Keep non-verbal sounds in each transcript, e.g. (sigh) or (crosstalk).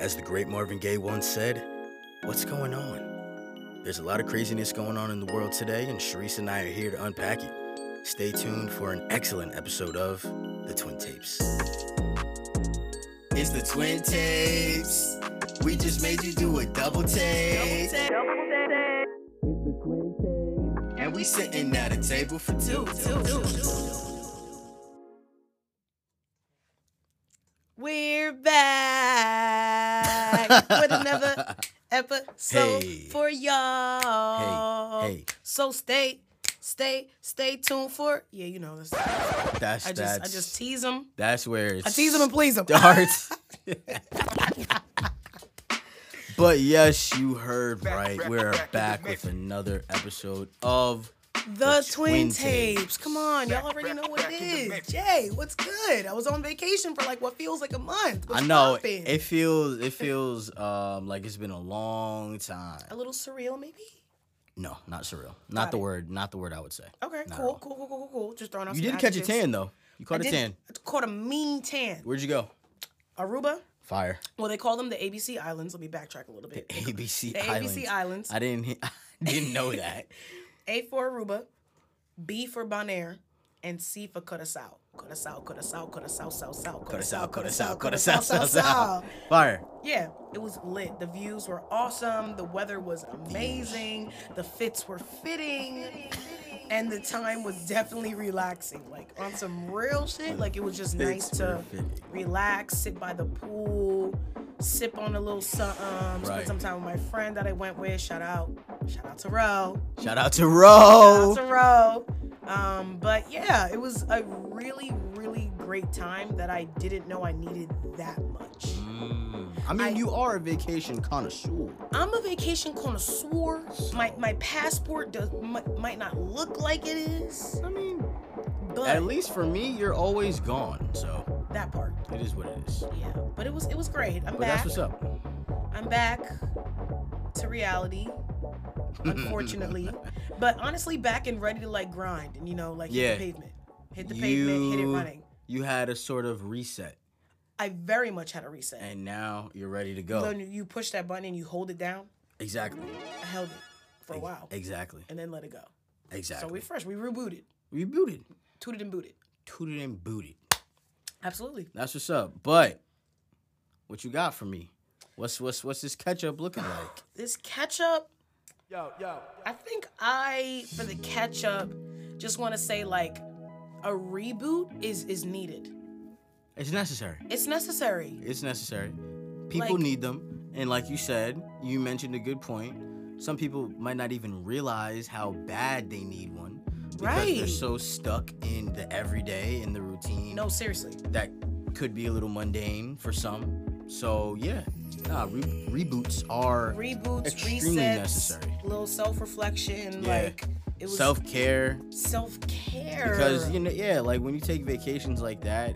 As the great Marvin Gaye once said, what's going on? There's a lot of craziness going on in the world today, and Sharice and I are here to unpack it. Stay tuned for an excellent episode of The Twin Tapes. It's the Twin Tapes. We just made you do a double take. Double take. Double take. It's the Twin Tapes. And we sitting at a table for two. Back with another (laughs) episode Hey. for y'all. Hey, hey. So stay, stay, stay tuned for. Yeah, you know this. That's I just, that's I just tease them. that's where it's I tease them and please them. starts. (laughs) but yes, you heard right. We're back with another episode of The, The twin, Twin tapes. Tapes. Come on, y'all already know what it is. Jay, what's good? I was on vacation for like what feels like a month. What's I know poppin'? it feels it feels um like it's been a long time. a little surreal, maybe. No, not surreal. Not Got the it. word. Not the word I would say. Okay, Not at cool, cool, cool, cool, cool, cool. Just throwing out. You some did catch a tan though. You caught I a tan. I caught a mean tan. Where'd you go? Aruba. Fire. Well, they call them the ABC Islands. Let me backtrack a little bit. ABC The Islands. ABC Islands. I didn't. (laughs) I didn't know that. (laughs) A for Aruba, B for Bonaire, and C for Curaçao. Curaçao, Curaçao, Curaçao, South, South, Curaçao, Curaçao, South, South. South. Fire. Yeah, it was lit. The views were awesome. The weather was amazing. The fits were fitting. And the time was definitely relaxing. Like on some real shit. Like it was just nice to relax, sit by the pool, sip on a little something, spend some time with my friend that I went with. Shout out. Shout out to Ro. Shout out to Ro. Shout out to Ro. Um, but yeah, it was a really, really great time that I didn't know I needed that much. Mm. I mean, I- you are a vacation connoisseur. I'm a vacation connoisseur. My my passport does might, might not look like it is, I mean, but at least for me, you're always gone. So that part, it is what it is. yeah. But it was it was great. I'm But back. that's what's up. I'm back to reality, unfortunately. but honestly, back and ready to like grind and you know like Yeah. hit the pavement, hit the pavement, hit it running. You had a sort of reset, I very much had a reset. and now you're ready to go. When you push that button and you hold it down, Exactly. I held it for a while Exactly. and then let it go. Exactly. So we fresh, we rebooted, Rebooted. tooted and booted. tooted and booted. Absolutely. That's what's up. But what you got for me? What's what's what's this ketchup looking like? This ketchup, Yo, yo. I think I for the catch up, just want to say like a reboot is is needed. It's necessary. It's necessary. It's necessary. People Like- need them, and like you said, you mentioned a good point. Some people might not even realize how bad they need one Right. because they're so stuck in the everyday, in the routine. No, seriously. that could be a little mundane for some. So yeah, nah, re- reboots are Reboots, Extremely resets, necessary. little self-reflection, Yeah. like it was self care self-care. because you know yeah, like when you take vacations like that,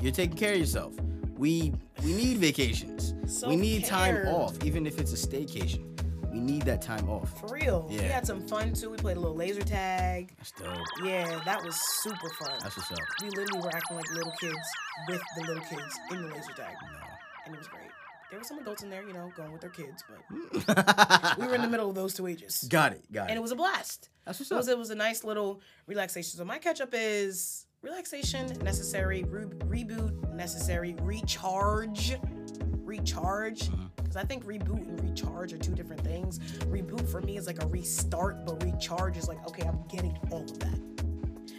you're taking care of yourself. We we need vacations. We need time off, even if it's a staycation. We need that time off. for real. Yeah. We had some fun too. We played a little laser tag. That's dope. Yeah, that was super fun. That's what's up. we literally were acting like little kids with the little kids in the laser tag, and it was great. There were some adults in there, you know, going with their kids, but (laughs) we were in the middle of those two ages, got it. Got it. and it. was a blast. That's what's It up. was it was a nice little relaxation. So my catch up is relaxation necessary, re- reboot necessary, recharge, recharge. Mm-hmm. Because I think reboot and recharge are two different things. Reboot for me is like a restart, but recharge is like okay, I'm getting all of that.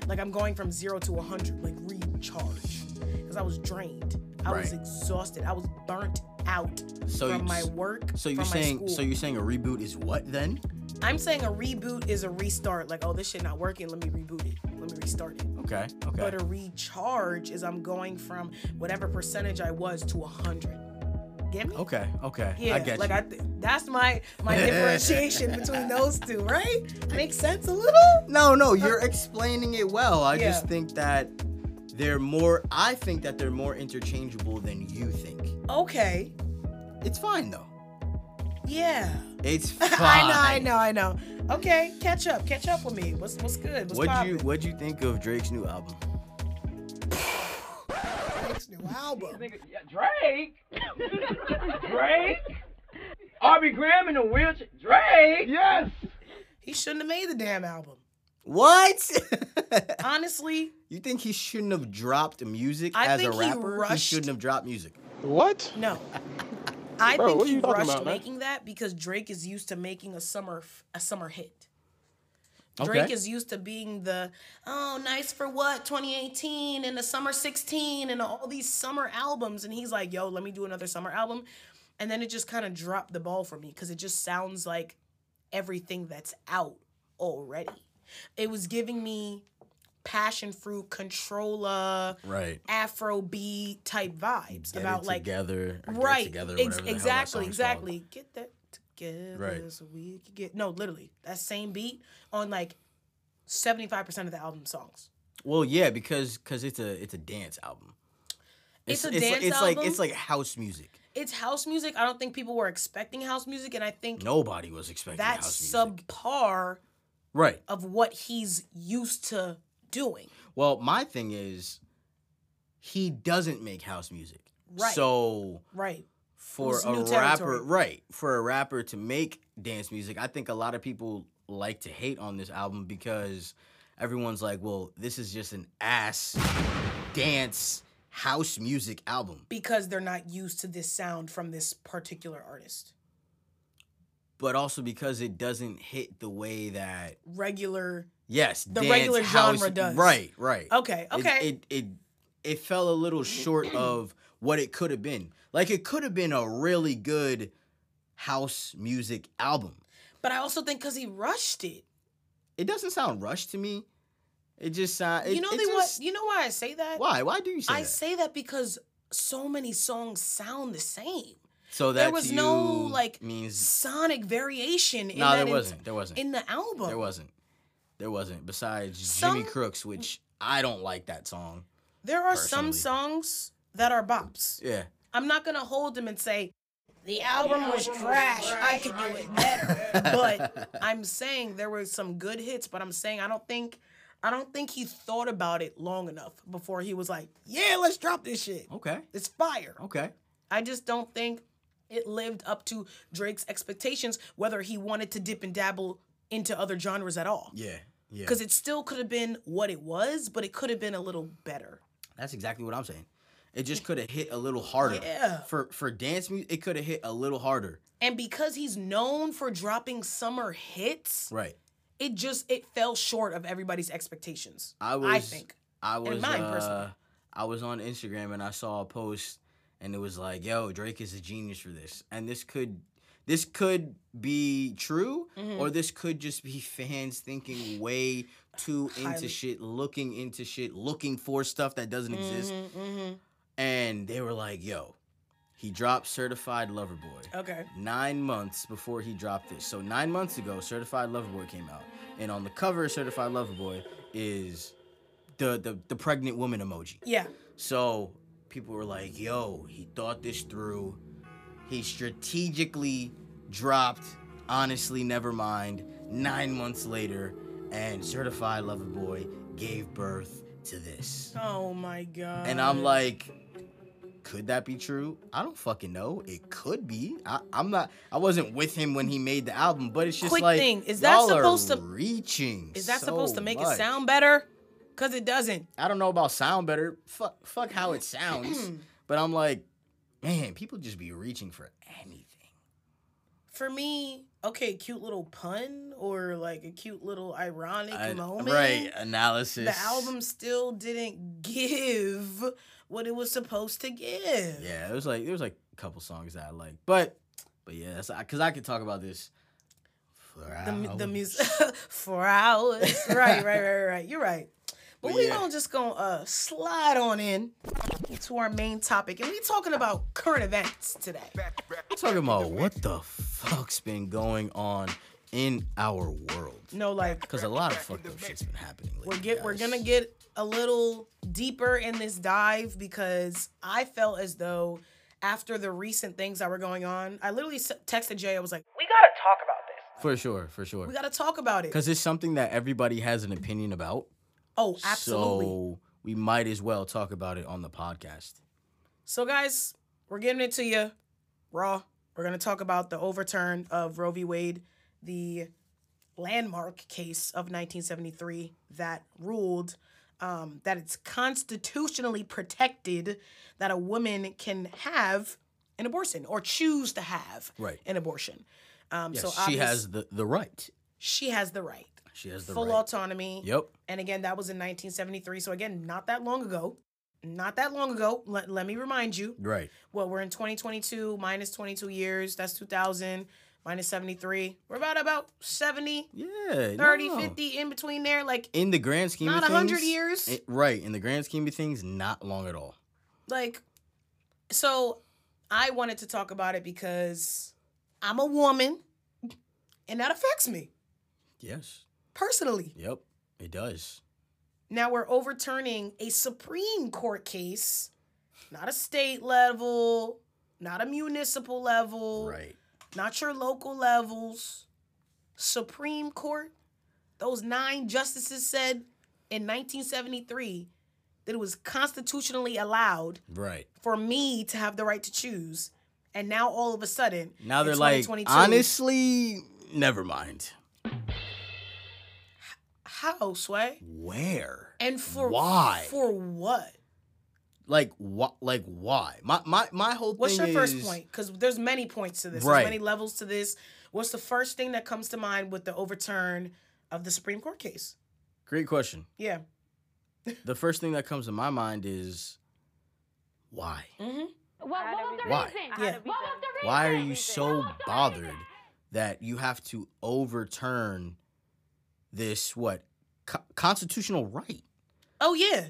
Like I'm going from zero to a hundred, like recharge. Because I was drained, I was exhausted, I was burnt out So from my work. So you're saying school. so you're saying a reboot is what then? I'm saying a reboot is a restart. Like, oh, this shit not working. Let me reboot it. Let me restart it. Okay. Okay. But a recharge is I'm going from whatever percentage I was to a hundred. Get me? okay. Okay. Yeah, I get like you. I th- that's my my (laughs) differentiation between those two, right? Makes sense a little. No, no, you're explaining it well. I just think that they're more. I think that they're more interchangeable than you think. Okay. It's fine though. Yeah. It's fine. (laughs) I know, I know, I know. Okay, catch up, catch up with me. What's what's good? What's What'd you? What'd you think of Drake's new album? Drake's new album. Yeah, Drake. (laughs) Drake. Aubrey Graham in a wheelchair. Drake. Yes. He shouldn't have made the damn album. What? (laughs) Honestly, you think he shouldn't have dropped music I as a think he rapper? rushed- shouldn't have dropped music. What? no. (laughs) I Bro, think he rushed about, man? making that because Drake is used to making a summer a summer hit. Okay. Drake is used to being the oh nice for what 2018 and the summer 16 and all these summer albums and he's like yo let me do another summer album and then it just kind of dropped the ball for me because it just sounds like everything that's out already. It was giving me passion fruit controller Right. Afro beat type vibes Get about like together. right Together, ex- whatever the hell that exactly exactly get that together Right. so we could get no literally that same beat on like 75% of the album songs. Well, yeah, because because it's a it's a dance album. It's a it's, dance it's like album? it's like house music. it's house music i don't think people were expecting house music and i think Nobody was expecting that's music. subpar right. of what he's used to doing Well, my thing is, he doesn't make house music. Right. So right for a rapper, territory. right? For a rapper to make dance music, I think a lot of people like to hate on this album because everyone's like, "Well, this is just an ass dance house music album." because they're not used to this sound from this particular artist But also because it doesn't hit the way that regular yes, The dance, regular house- genre does. Right, right. okay okay It it, it fell a little short of what it could have been. Like it could have been a really good house music album. but i also think because he rushed it It doesn't sound rushed to me. It just sound. It, you know it they just, what you know why i say that Why? Why do you say I that? I say that because so many songs sound the same. So that there was to no you like means sonic variation in no. that There in- wasn't. There wasn't. in the album. there wasn't. There wasn't. Besides Some- Jimmy Cooks, which I don't like that song. There are some songs that are bops. Yeah. I'm not gonna hold them and say the album was trash. I could do it (laughs) better. but (laughs) I'm saying there were some good hits. But I'm saying I don't think I don't think he thought about it long enough before he was like, yeah, let's drop this shit. Okay. It's fire. Okay. I just don't think it lived up to Drake's expectations, whether he wanted to dip and dabble into other genres at all. Yeah. Yeah. Because it still could have been what it was, but it could have been a little better. That's exactly what I'm saying. It just could have hit a little harder. Yeah. For for dance music, it could have hit a little harder. And because he's known for dropping summer hits, Right. it just it fell short of everybody's expectations. I was. I think. I was. uh, personally. I was on Instagram and I saw a post, and it was like, "Yo, Drake is a genius for this," and this could, this could be true, Mm-hmm. or this could just be fans thinking way too (sighs) into Highly. shit, looking into shit, looking for stuff that doesn't exist, Mm-hmm. and they were like, "Yo." He dropped Certified Lover Boy Okay. nine months before he dropped this. So nine months ago, Certified Lover Boy came out, and on the cover of Certified Lover Boy is the the, the pregnant woman emoji. Yeah. So people were like, "Yo, he thought this through. He strategically dropped. Honestly, never mind. Nine months later, and Certified Lover Boy gave birth to this." Oh my god. And I'm like, could that be true? I don't fucking know. It could be. I, I'm not. I wasn't with him when he made the album, but it's just Quick like, thing, is that supposed to- reaching? is that so supposed to make much. it sound better? Cause it doesn't. I don't know about sound better. Fuck, fuck how it sounds. (clears throat) but I'm like, man, people just be reaching for anything. For me, okay, cute little pun or like a cute little ironic I- moment. right? Analysis. The album still didn't give what it was supposed to give. Yeah, it was like there was like a couple songs that I like, but but yeah, because I could talk about this. For The, mu- the music (laughs) for hours. right, right, right, right. You're right. But, But we yeah. gonna just gonna uh, slide on in to our main topic, and we talking about current events today. We're talking about what the fuck's been going on in our world. No, like Because a lot of fucked up shit's been happening lately. we're get we're gonna get a little deeper in this dive because I felt as though after the recent things that were going on, I literally texted Jay. I was like, "We gotta talk about this. For sure, for sure. We gotta talk about it." Because it's something that everybody has an opinion about. Oh, absolutely. So we might as well talk about it on the podcast. So, guys, we're getting it to you raw. We're going to talk about the overturn of Roe v. Wade, the landmark case of 1973 that ruled um, that it's constitutionally protected that a woman can have an abortion or choose to have Right. an abortion. Um, Yes, so she has the, the right. she has the right, She has the full right. autonomy. Yep. And again, that was in 1973. So again, not that long ago. Not that long ago. Let, let me remind you. Right. Well, we're in 2022 minus 22 years. That's 2000 minus 73. We're about about 70, Yeah. 30, no. 50 in between there. Like In the grand scheme not of 100 things, years. it- right. In the grand scheme of things, not long at all. like so I wanted to talk about it because I'm a woman and that affects me Yes. Personally. Yep. It does. Now we're overturning a Supreme Court case, not a state level, not a municipal level, Right. not your local levels. Supreme Court, those nine justices said in 1973 that it was constitutionally allowed Right. for me to have the right to choose. And now all of a sudden, Now they're like, 2022 honestly, never mind. How, Sway? Where? And for Why? For what? Like what? Like why? My my my whole thing is What's thing your first point? Because there's many points to this. Right. There's many levels to this. What's the first thing that comes to mind with the overturn of the Supreme Court case? Great question. Yeah. The first thing that comes to my mind is why? Mm-hmm. What, what was the Why? reason? Yeah. What was the reason? Why are you so bothered that you have to overturn this what co- constitutional right? Oh yeah.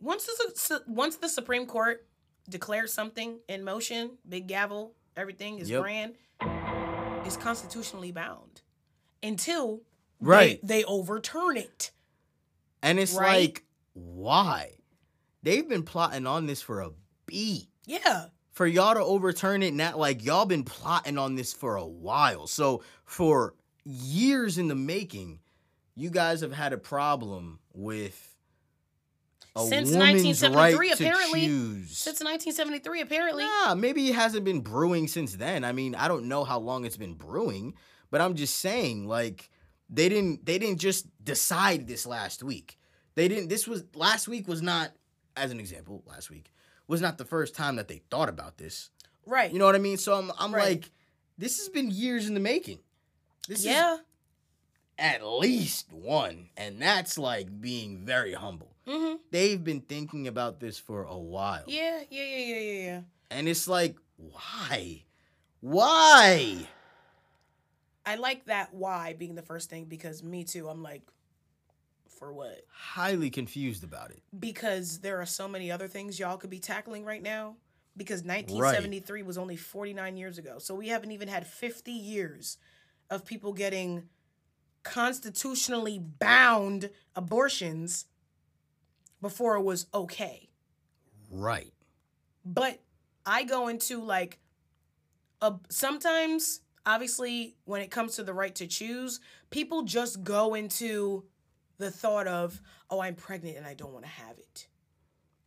Once the once the Supreme Court declares something in motion, big gavel, everything is Yep. grand, is constitutionally bound until Right. they, overturn it. And it's Right. like why? They've been plotting on this for a beat. Yeah. for y'all to overturn it not like y'all been plotting on this for a while so for years in the making you guys have had a problem with a Since woman's 1973, right to apparently. choose. Since 1973, apparently. Nah, maybe it hasn't been brewing since then. I mean, I don't know how long it's been brewing, but I'm just saying, like, they didn't they didn't just decide this last week. They didn't this was last week was not, as an example, last week was not the first time that they thought about this. Right. You know what I mean? So I'm I'm Right. like, this has been years in the making. This is yeah. At least one. And that's like being very humble. Mm-hmm. They've been thinking about this for a while. Yeah, yeah, yeah, yeah, yeah, yeah. And it's like, why? Why? I like that why being the first thing because me too, I'm like, for what? Highly confused about it. Because there are so many other things y'all could be tackling right now. Because 1973 was only 49 years ago. So we haven't even had 50 years of people getting constitutionally bound abortions before it was okay. Right. but I go into like a, sometimes obviously when it comes to the right to choose, people just go into the thought of, "Oh, I'm pregnant and I don't want to have it."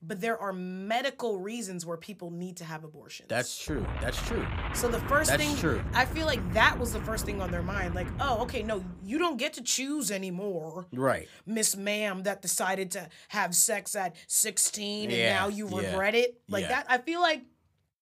But there are medical reasons where people need to have abortions. That's true. That's true. so the first That's thing true. I feel like that was the first thing on their mind like, "Oh, okay, no, you don't get to choose anymore." Right. Miss Ma'am that decided to have sex at 16 and Yeah, now you yeah, regret it. Like yeah. that, I feel like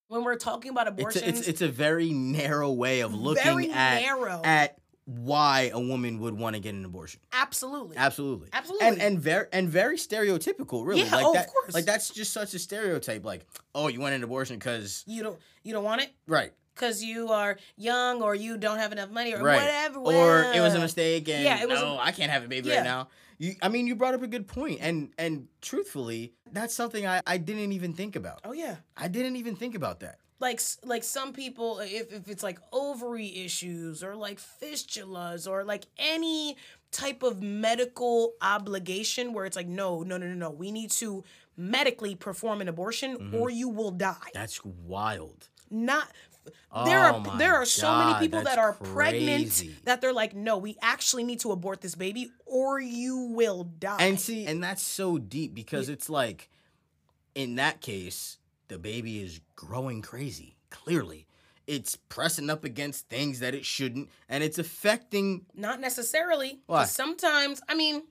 when we're talking about It's abortions, a, it's it's a very narrow way of looking Very at narrow. at why a woman would want to get an abortion. absolutely. Absolutely. Absolutely. And and very and very stereotypical, really. Yeah, like oh, of course. Like that's just such a stereotype. Like, oh, you want an abortion because You don't you don't want it right. because you are young or you don't have enough money or right. whatever. Or it was a mistake and Yeah, it was no, I can't have a baby Yeah. right now. You I mean you brought up a good point and and truthfully, that's something I, I didn't even think about. Oh yeah. I didn't even think about that. Like like some people if if it's like ovary issues or like fistulas or like any type of medical obligation where it's like no no no no no we need to medically perform an abortion Mm-hmm. or you will die. That's wild. not there Oh are there are so many people that are pregnant that they're like no we actually need to abort this baby or you will die And see, and that's so deep because it's like, in that case, the baby is growing crazy. Clearly, it's pressing up against things that it shouldn't, and it's affecting. Not necessarily. Why? Sometimes, I mean,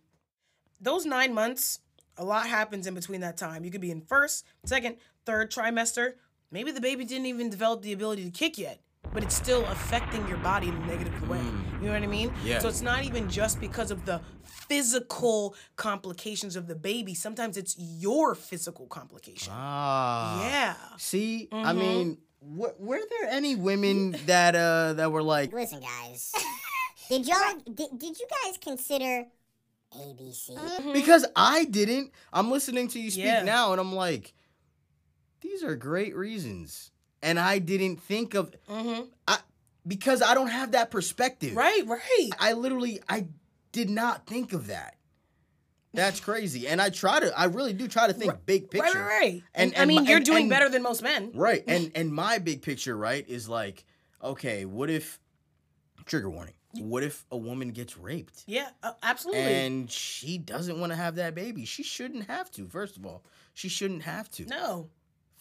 those nine months, a lot happens in between that time. You could be in first, second, third trimester. Maybe the baby didn't even develop the ability to kick yet, but it's still affecting your body in a negative way. You know what I mean? Yeah. So it's not even just because of the physical complications of the baby. Sometimes it's your physical complication. Ah. yeah. See, I Mhm. mean, w- were there any women (laughs) that uh that were like, Listen, guys. (laughs) Did y'all did, did you guys consider ABC? because I didn't. I'm listening to you speak Yeah. now, and I'm like, these are great reasons, and I didn't think of hmm I because I don't have that perspective. Right, right. I literally I did not think of that. That's crazy, and I try to. I really do try to think big picture. Right, right, right. And- And, I mean, my- you're and- doing and- better than most men. Right. And (laughs) and my big picture, right, is like, okay, what if trigger warning. What if a woman gets raped? Yeah, uh, absolutely. And she doesn't want to have that baby. She shouldn't have to. First of all, she shouldn't have to. no.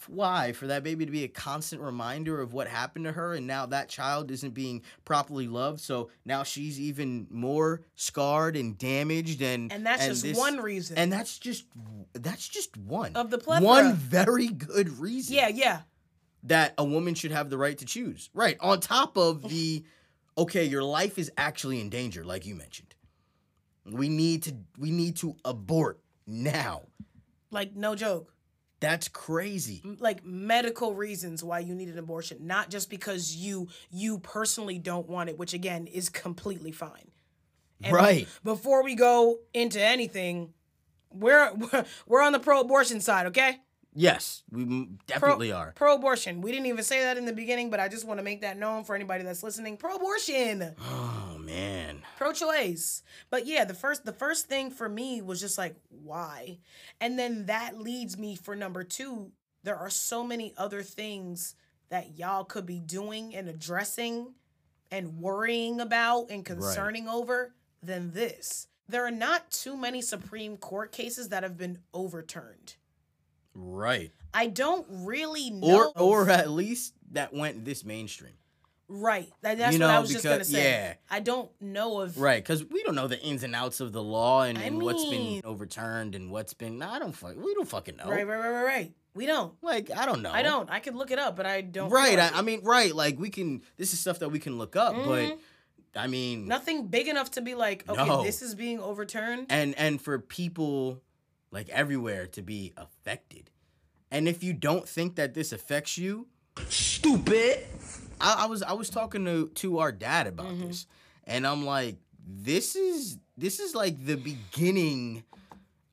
Why? For that baby to be a constant reminder of what happened to her, and now that child isn't being properly loved. So now she's even more scarred and damaged, and And that's just this- one reason. And that's just that's just one Of the plethora. One very good reason yeah, yeah. that a woman should have the right to choose. Right. On top of the, (laughs) okay, your life is actually in danger, like you mentioned. We need to we need to abort now. Like no joke. That's crazy. Like medical reasons why you need an abortion, not just because you you personally don't want it, which again is completely fine. And Right. Before we go into anything, we're (laughs) we're, on the pro-abortion side, okay? Yes, we definitely are. Pro-abortion. We didn't even say that in the beginning, but I just want to make that known for anybody that's listening. Pro-abortion. (gasps) (sighs) (sighs) Oh man. pro-choice but yeah the first the first thing for me was just like why and then that leads me for number two there are so many other things that y'all could be doing and addressing and worrying about and concerning over than this there are not too many supreme court cases that have been overturned Right. i don't really know. Or or at least that went this mainstream. Right that, that's You what i know, was just gonna say yeah. i don't know of Right, because we don't know the ins and outs of the law and, I and what's mean- been overturned and what's been. I don't fuck. We don't fucking know. right right right right right we don't Like I don't know. I don't. I can look it up, but I don't. Right. feel I, I mean, right. Like we can. This is stuff that we can look up, Mhm. but I mean, nothing big enough to be like, okay, No. this is being overturned. and and for people like everywhere to be affected, and if you don't think that this affects you, Stupid. I, I was I was talking to to our dad about Mhm. this, and I'm like, this is this is like the beginning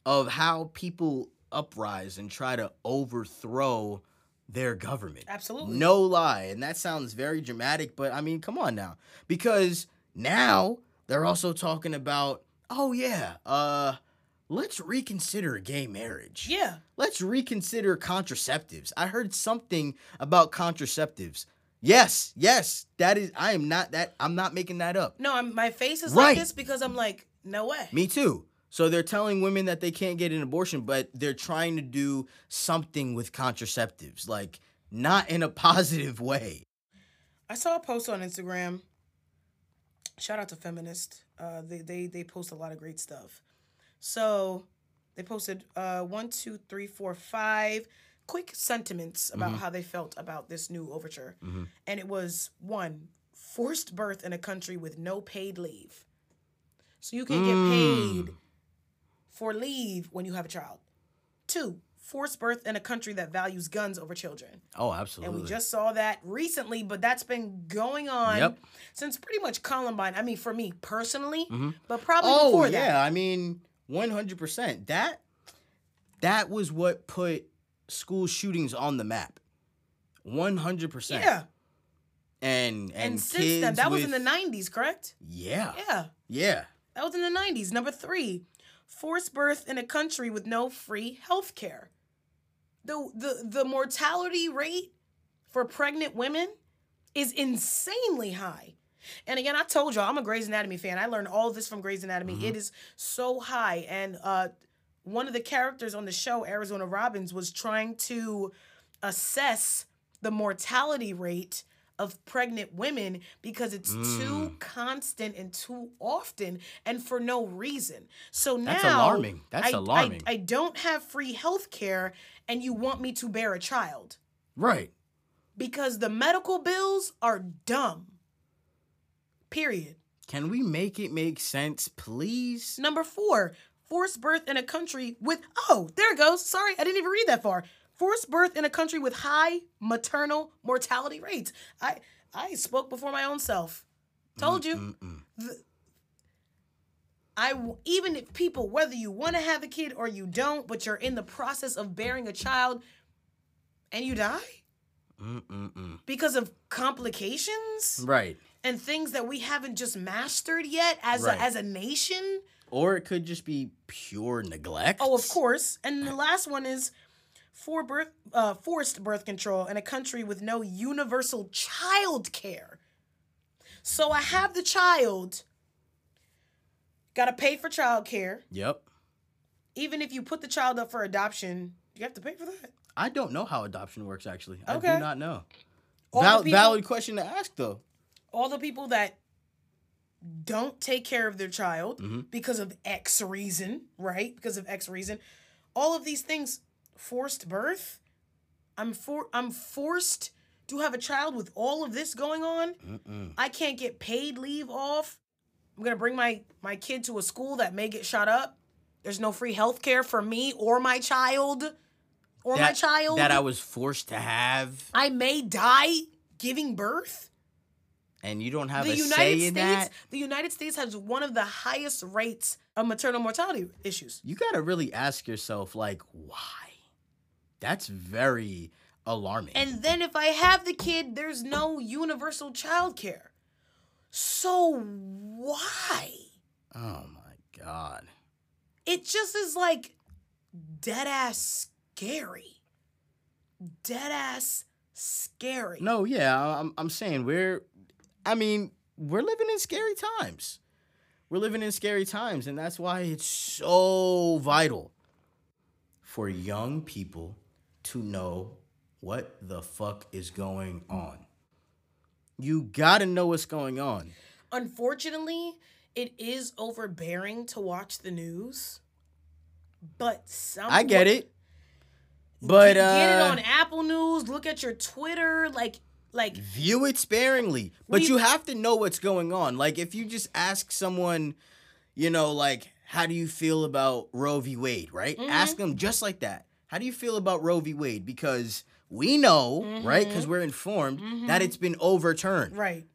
of how people uprise and try to overthrow their government. Absolutely. No lie. And that sounds very dramatic, but I mean, come on now. Because now they're also talking about, oh yeah, uh let's reconsider gay marriage. Yeah. Let's reconsider contraceptives. I heard something about contraceptives. Yes, yes, that is I am not that I'm not making that up. No, I'm, my face is Right. like this because I'm like, no way. Me too. So they're telling women that they can't get an abortion, but they're trying to do something with contraceptives, like not in a (laughs) positive way. I saw a post on Instagram. Shout out to feminist. Uh, they they they post a lot of great stuff. So they posted uh, one, two, three, four, five quick sentiments about Mhm. how they felt about this new overture, Mhm. and it was one forced birth in a country with no paid leave. So you can Mm. get paid for leave when you have a child. Two, forced birth in a country that values guns over children. Oh, absolutely. And we just saw that recently, but that's been going on Yep. since pretty much Columbine. I mean, for me personally, Mhm. but probably oh before yeah, that. I mean, one hundred percent. That that was what put school shootings on the map. One hundred percent. Yeah. And and, And, since then, that was in the 90s, correct? Yeah. Yeah. Yeah. That was in the 90s. Number three, forced birth in a country with no free health care. The, the, the mortality rate for pregnant women is insanely high. And again, I told y'all I'm a Grey's Anatomy fan. I learned all this from Grey's Anatomy. It is so high. And uh, one of the characters on the show, Arizona Robbins, was trying to assess the mortality rate of pregnant women because it's too Mm. constant and too often and for no reason. So now That's alarming. That's I, I- alarming. I, don't have free health care and you want me to bear a child Right. because the medical bills are dumb. Period. Can we make it make sense, please? Number four, forced birth in a country with, oh, there it goes. Sorry, I didn't even read that far. Forced birth in a country with high maternal mortality rates. I I spoke before my own self. Told you. Mm-mm. I even if people, whether you want to have a kid or you don't, but you're in the process of bearing a child and you die Mm-mm-mm. because of complications Right. and things that we haven't just mastered yet as Right. a, as a nation. Or it could just be pure neglect. Oh, of course. And the last one is for birth, uh, forced birth control in a country with no universal child care. So I have the child, got to pay for child care. Yep. Even if you put the child up for adoption, you have to pay for that. I don't know how adoption works actually. I do not know. Val- people- valid question to ask though. All the people that don't take care of their child Mhm. because of X reason, right? Because of X reason. All of these things, forced birth. I'm for I'm forced to have a child with all of this going on. Mm-mm. I can't get paid leave off. I'm gonna bring my my kid to a school that may get shot up. There's no free health care for me or my child. Or my child. that I was forced to have, I may die giving birth. And you don't have the a United say States, that. the United States has one of the highest rates of maternal mortality issues. You got to really ask yourself, like, why? That's very alarming. And then if I have the kid, there's no universal child care. So why? oh my god. It just is like dead ass scary. Dead ass scary. No, yeah, I'm I'm saying we're I mean, we're living in scary times. We're living in scary times and that's why it's so vital for young people to know what the fuck is going on. You got to know what's going on. Unfortunately, it is overbearing to watch the news. But some I get it. But get, get it uh on Apple News, look at your Twitter, like like view it sparingly but We- you have to know what's going on. Like if you just ask someone you know like how do you feel about roe v. Wade right? Mm-hmm. ask them just like that. How do you feel about roe v. Wade? Because we know mm-hmm. right? Because we're informed mm-hmm. that it's been overturned. Right.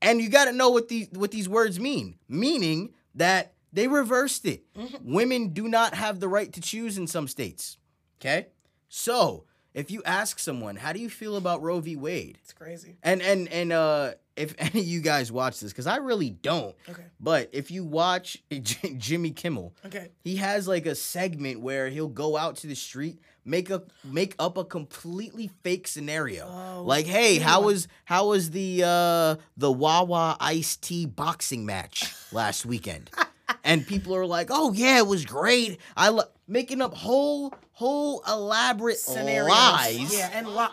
and you got to know what these what these words mean. Meaning that they reversed it. Mm-hmm. Women do not have the right to choose in some states okay? So if you ask someone how do you feel about roe v wade It's crazy. and and and uh if (laughs) any of you guys watch this cuz I really don't Okay. but if you watch (laughs) J- Jimmy Kimmel Okay. he has like a segment where he'll go out to the street make a make up a completely fake scenario Oh, like hey how was how was the uh the Wawa iced tea boxing match last weekend (laughs) and people are like oh yeah it was great I lo-, making up whole whole elaborate Scenarios. lies Yeah, and lie.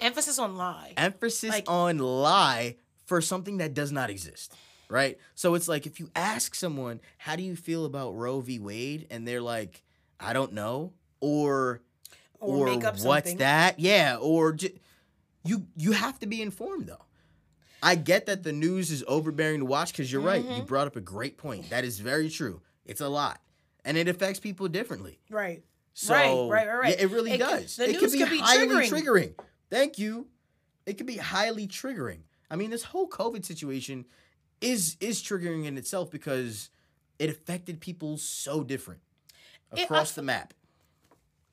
Emphasis on lie. emphasis Like- on lie for something that does not exist. Right? So it's like if you ask someone, how do you feel about Roe v. Wade? And they're like, I don't know. Or Or make up what's something. that? Yeah. Or j- you you have to be informed though. I get that the news is overbearing to watch because you're right. Mm-hmm. You brought up a great point. That is very true. It's a lot. And it affects people differently. Right. So Right, right, right, right. Yeah, it really It does. the it news could be could be highly triggering. triggering. Thank you. It could be highly triggering. I mean, this whole COVID situation is is triggering in itself because it affected people so different It- across the map.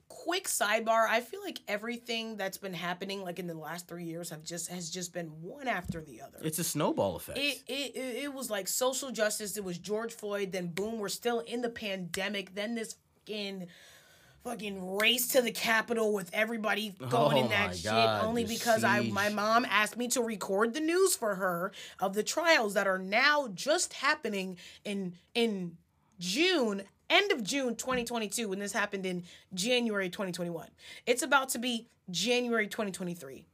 Quick sidebar. I feel like everything that's been happening, like in the last three years, have just has just been one after the other. It's a snowball effect. It, it, it, it was like social justice. It was George Floyd. Then boom, we're still in the pandemic. Then this fucking fucking race to the Capitol with everybody going Oh in that shit God, only because I my mom asked me to record the news for her of the trials that are now just happening in in June end of June 2022 when this happened in January 2021. It's about to be January 2023.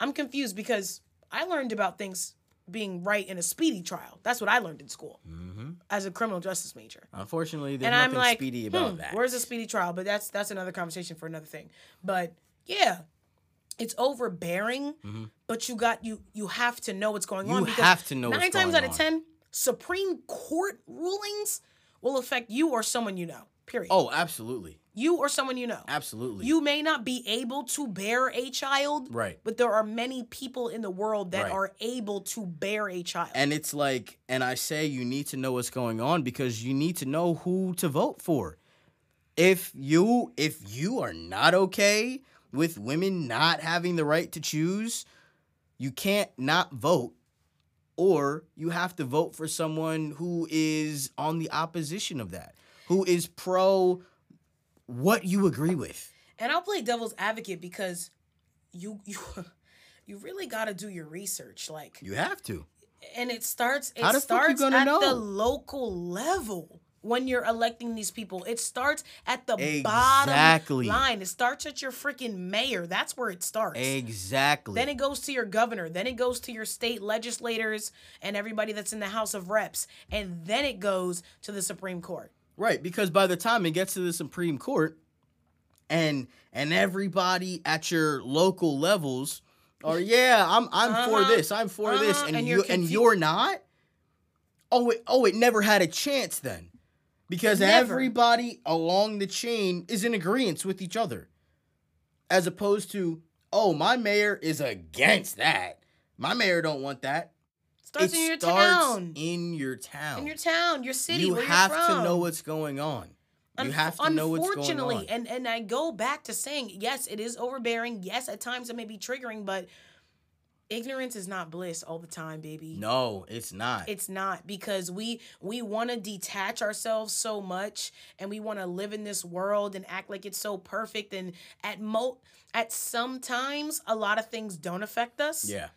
I'm confused because I learned about things being right in a speedy trial. That's what I learned in school Mm-hmm. as a criminal justice major. Unfortunately, there's and I'm nothing like, speedy about hmm, that. where's the speedy trial? But that's that's another conversation for another thing. But yeah, it's overbearing. But you got you you have to know what's going Mm-hmm. You on because have to know nine times out of on. ten, Supreme Court rulings will affect you or someone you know. Period. Oh, absolutely, You or someone you know. absolutely. You may not be able to bear a child, right. but there are many people in the world that Right. are able to bear a child. And it's like, and I say you need to know what's going on because you need to know who to vote for. If you if you are not okay with women not having the right to choose, you can't not vote or you have to vote for someone who is on the opposition of that, who is pro what you agree with. And I'll play devil's advocate because you (laughs) you you really got to do your research like You have to. and it starts it How the fuck you gonna at know? the local level when you're electing these people. It starts at the bottom Exactly. line. It starts at your freaking mayor. That's where it starts. Exactly. Then it goes to your governor. Then it goes to your state legislators and everybody that's in the House of Reps. And then it goes to the Supreme Court. Right, because by the time it gets to the Supreme Court and and everybody at your local levels are (laughs) yeah, I'm I'm for Uh-huh, this, I'm for this, uh-huh, and, and you you're and you're not. Oh, it, oh, it never had a chance then, because Never. everybody along the chain is in agreement with each other, as opposed to oh, my mayor is against that. My mayor don't want that. Starts it in your starts town. in your town. in your town, your city, you have to know what's going on. You have to know what's going on. Unfortunately, and and I go back to saying yes, it is overbearing. Yes, at times it may be triggering, but ignorance is not bliss all the time, baby. No, it's not. It's not because we we want to detach ourselves so much and we want to live in this world and act like it's so perfect and at mo at some times a lot of things don't affect us. yeah.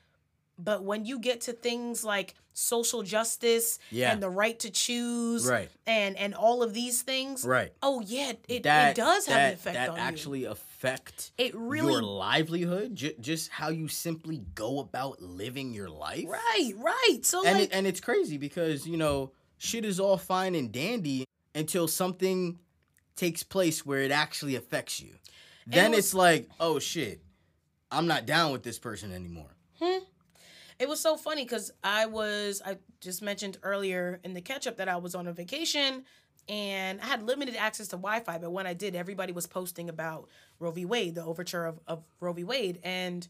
But when you get to things like social justice Yeah. and the right to choose Right. and and all of these things, Right. Oh yeah, it, that it does have that, an effect that on actually affect. It really your livelihood, j- just how you simply go about living your life. right, right. So And like it, and it's crazy because you know shit is all fine and dandy until something takes place where it actually affects you. Then was- it's like, oh shit, I'm not down with this person anymore. Hmm. It was so funny because I was I just mentioned earlier in the catch up that I was on a vacation and I had limited access to Wi-Fi, but when I did, everybody was posting about Roe v. Wade, the overture of, of Roe v. Wade, and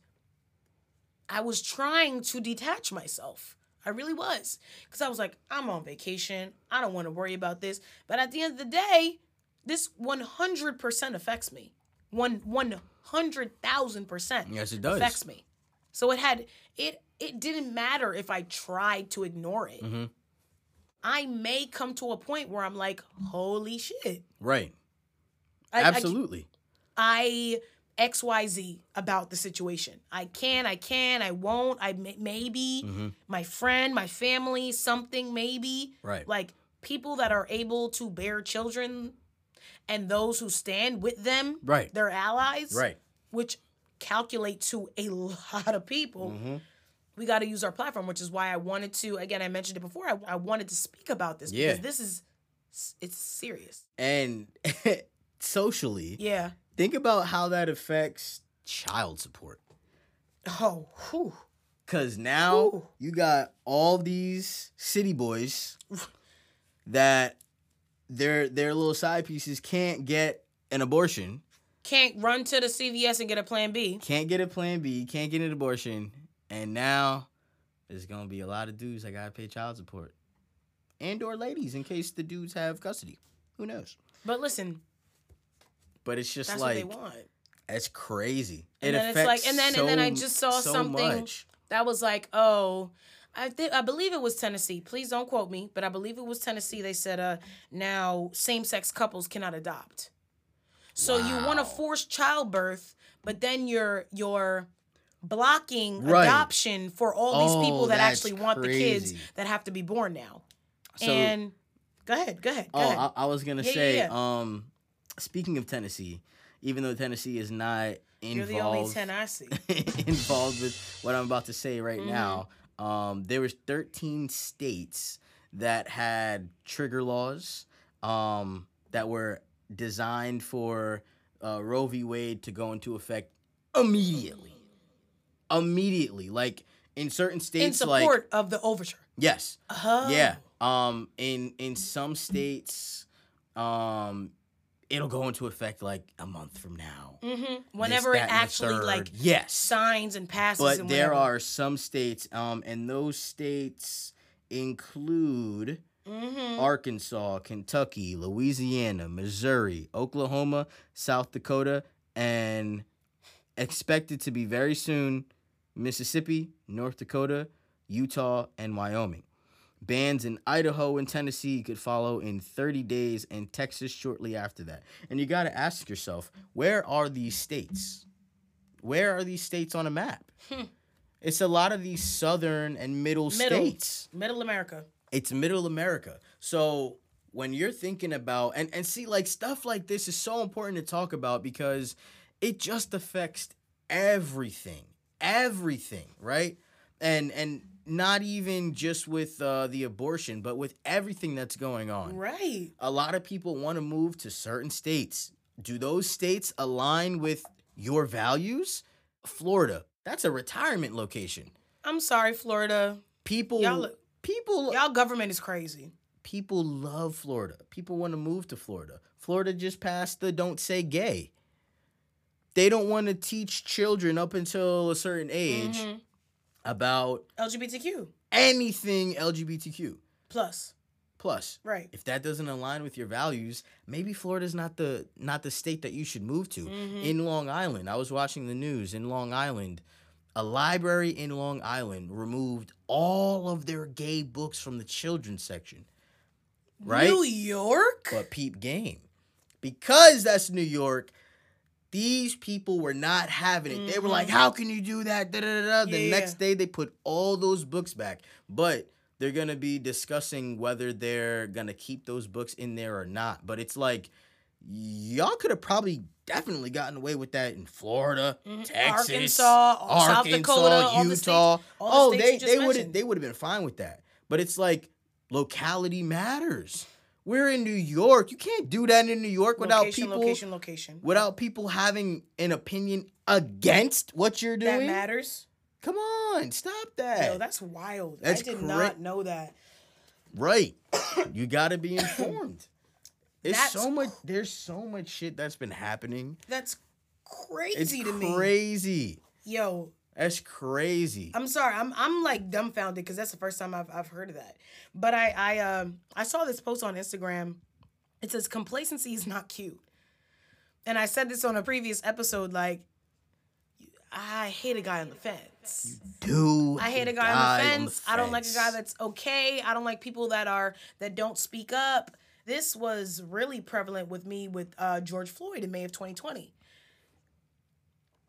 I was trying to detach myself. I really was. Because I was like, I'm on vacation. I don't want to worry about this. But at the end of the day, this 100% affects me. One 100,000% Yes, it does. affects me. So it had it it didn't matter if I tried to ignore it. Mhm. I may come to a point where I'm like, holy shit. Right. I, I- Absolutely. I XYZ about the situation. I can, I can, I won't, I may, maybe Mhm. my friend, my family, something maybe. Right. Like people that are able to bear children and those who stand with them, Right. their allies, Right. which calculate to a (laughs) lot of people. Mhm. We got to use our platform, which is why I wanted to. Again, I mentioned it before. I, I wanted to speak about this Yeah. because this is it's serious. And (laughs) socially, Yeah. think about how that affects child support. Oh, whew. Cause now Ooh. you got all these city boys (sighs) that their their little side pieces can't get an abortion, can't run to the CVS and get a Plan B. can't get a plan B, can't get an abortion, and now there's gonna be a lot of dudes that gotta pay child support. And or ladies in case the dudes have custody. Who knows? But listen, But it's just that's like what they want. it's crazy. And it then it's affects like- and then- and then I just saw so something- much. That was like, oh, I think I believe it was Tennessee. Please don't quote me, but I believe it was Tennessee. They said, uh, now same-sex couples cannot adopt. So you want to force childbirth, but then you're you're blocking Right. adoption for all these Oh, people that actually want the kids that have to be born now. So and Go ahead. Go ahead. Go Oh, ahead. I, I was gonna Yeah, say. yeah, Um, speaking of Tennessee, even though Tennessee is not involved, You're the only ten I see. involved with what I'm about to say right Mhm. now, um, there was 13 states that had trigger laws um, that were designed for uh, Roe v. Wade to go into effect immediately. Immediately, like in certain In states, like support of the overture. yes, Oh. yeah. Um, in in some states, um, it'll go into effect like a month from now. hmm Whenever that, it actually like yes, signs and passes. but and there are some states, um, and those states include Mhm. Arkansas, Kentucky, Louisiana, Missouri, Oklahoma, South Dakota, and expected to be very soon Mississippi, North Dakota, Utah, and Wyoming. Bans in Idaho and Tennessee could follow in 30 days, and Texas shortly after that. And you got to ask yourself, where are these states? Where are these states on a map? Hmm. It's a lot of these southern and middle, Middle. states Middle America. it's middle America. So when you're thinking about and and see like stuff like this is so important to talk about because it just affects everything. Everything, right? And and not even just with uh, the abortion, but with everything that's going on. Right. A lot of people want to move to certain states. Do those states align with your values? Florida, that's a retirement location. I'm sorry, Florida. People Y'all- people Y'all government is crazy. people love Florida. People want to move to Florida. Florida just passed the don't say gay. They don't want to teach children up until a certain age Mhm. about LGBTQ anything LGBTQ plus. plus. Right. If that doesn't align with your values, maybe Florida's not the not the state that you should move to. Mhm. In Long Island, I was watching the news in Long Island. A library in Long Island removed all of their gay books from the children's section. Right? New York. but peep game. Because that's New York, these people were not having it. They were like, Mhm. How can you do that? Da, da, da. The Yeah. next day, they put all those books back. But they're going to be discussing whether they're going to keep those books in there or not. But it's like, y'all could have probably definitely gotten away with that in Florida, Mhm. Texas, Arkansas, South Arkansas, Dakota, all the states- Utah. the oh, they you just they would they would have been fine with that. But it's like locality matters. We're in New York. You can't do that in New York without location, people location, location. without people having an opinion against what you're doing. That matters. Come on, stop that. Yo, that's wild. That's I did cra- not know that. right. you got to be (coughs) informed. It's That's so much. There's so much shit that's been happening. That's It's crazy to me. crazy. Yo, That's crazy. I'm sorry. I'm I'm like dumbfounded because that's the first time I've I've heard of that. But I I um I saw this post on Instagram. It says complacency is not cute. And I said this on a previous episode like I hate a guy on the fence. Do I hate a guy on the fence. I don't like a guy that's okay. I don't like people that are that don't speak up. This was really prevalent with me with uh, George Floyd in May of 2020.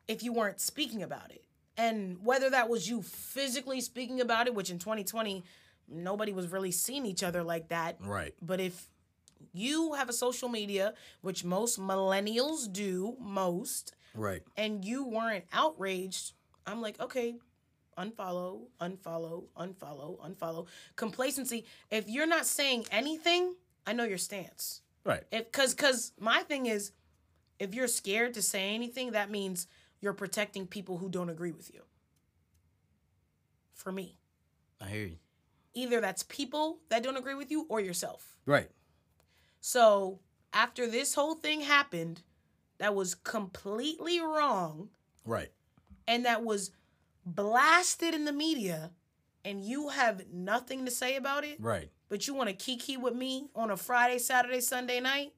If you weren't speaking about it, and whether that was you physically speaking about it, which in 2020 nobody was really seeing each other like that, right. but if you have a social media, which most millennials do, most, Right. and you weren't outraged, I'm like, okay, unfollow, unfollow, unfollow, unfollow. Complacency. If you're not saying anything, I know your stance. Right. If cause cause my thing is, if you're scared to say anything, that means you're protecting people who don't agree with you. For me. I hear you. Either that's people that don't agree with you or yourself. Right. So after this whole thing happened, that was completely wrong Right. and that was blasted in the media and you have nothing to say about it, Right. but you want to kiki with me on a Friday, Saturday, Sunday night,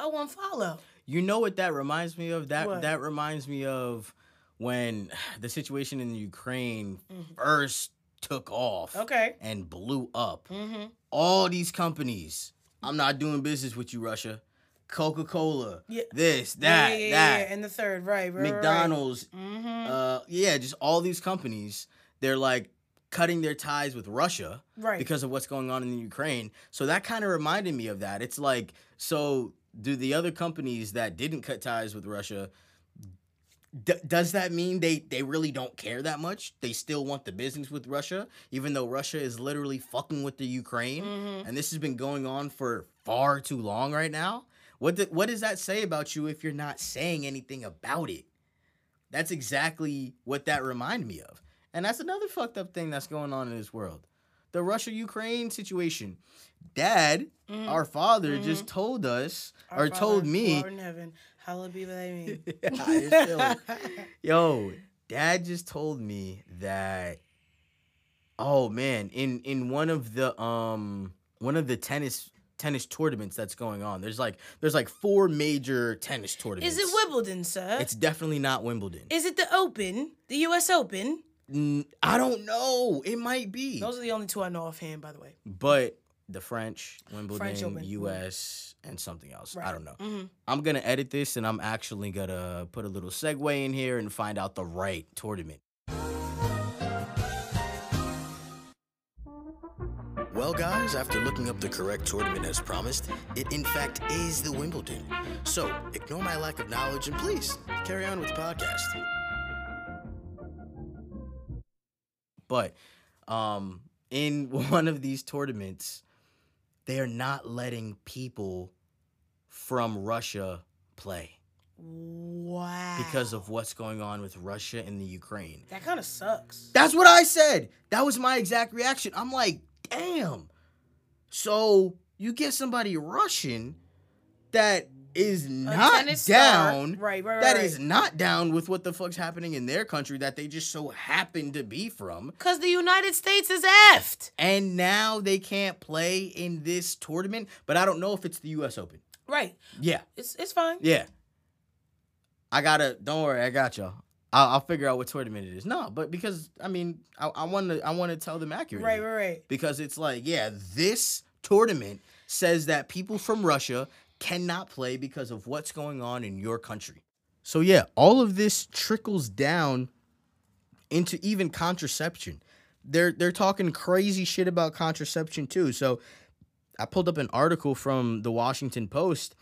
oh, unfollow. You know what that reminds me of? That What? that reminds me of when (sighs) the situation in Ukraine Mhm. first took off Okay. and blew up. Mm-hmm. All these companies, I'm not doing business with you, Russia. Coca-Cola, Yeah. this, that, yeah, yeah, that, yeah, and the third, right, right, McDonald's, Mm-hmm. uh, yeah, just all these companies. They're like, cutting their ties with Russia Right. because of what's going on in the Ukraine. So that kind of reminded me of that. It's like, so do the other companies that didn't cut ties with Russia? D- does that mean they they really don't care that much? They still want the business with Russia, even though Russia is literally fucking with the Ukraine, Mhm. and this has been going on for far too long right now. What what does that say about you if you're not saying anything about it? That's exactly what that reminded me of. And that's another fucked up thing that's going on in this world. The Russia Ukraine situation. Dad, Mhm. our father, Mhm. just told us Our or told me. in heaven, hallowed be thy name. (laughs) (laughs) Yo, dad just told me that oh man, in in one of the um one of the tennis tennis tournaments that's going on. There's like there's like four major tennis tournaments. Is it Wimbledon, sir? It's definitely not Wimbledon. Is it the Open, the U.S. Open? I don't know. It might be. Those are the only two I know offhand, by the way. but the French, Wimbledon, Open, US, and something else. I don't know. hmm I'm gonna edit this and I'm actually gonna put a little segue in here and find out the right tournament. Well, guys, after looking up the correct tournament as promised, it in fact is the Wimbledon. So, ignore my lack of knowledge and please carry on with the podcast. But, um, in (laughs) one of these tournaments, they are not letting people from Russia play Wow. because of what's going on with Russia and the Ukraine. that kind of sucks. That's what I said. That was my exact reaction. I'm like, damn. So you get somebody Russian that is not tennis star- down. Right, right, right. That right. is not down with what the fuck's happening in their country that they just so happen to be from. Because the United States is effed. And now they can't play in this tournament. But I don't know if it's the US Open. Right. Yeah. It's it's fine. Yeah. I gotta. Don't worry, I got y'all. I'll, I'll figure out what tournament it is. No, but because I mean, I want to. I want to tell them accurately. Right, right, right. Because it's like, yeah, this tournament says that people from Russia cannot play because of what's going on in your country. So yeah, all of this trickles down into even contraception. They're they're talking crazy shit about contraception too. So I pulled up an article from the Washington Post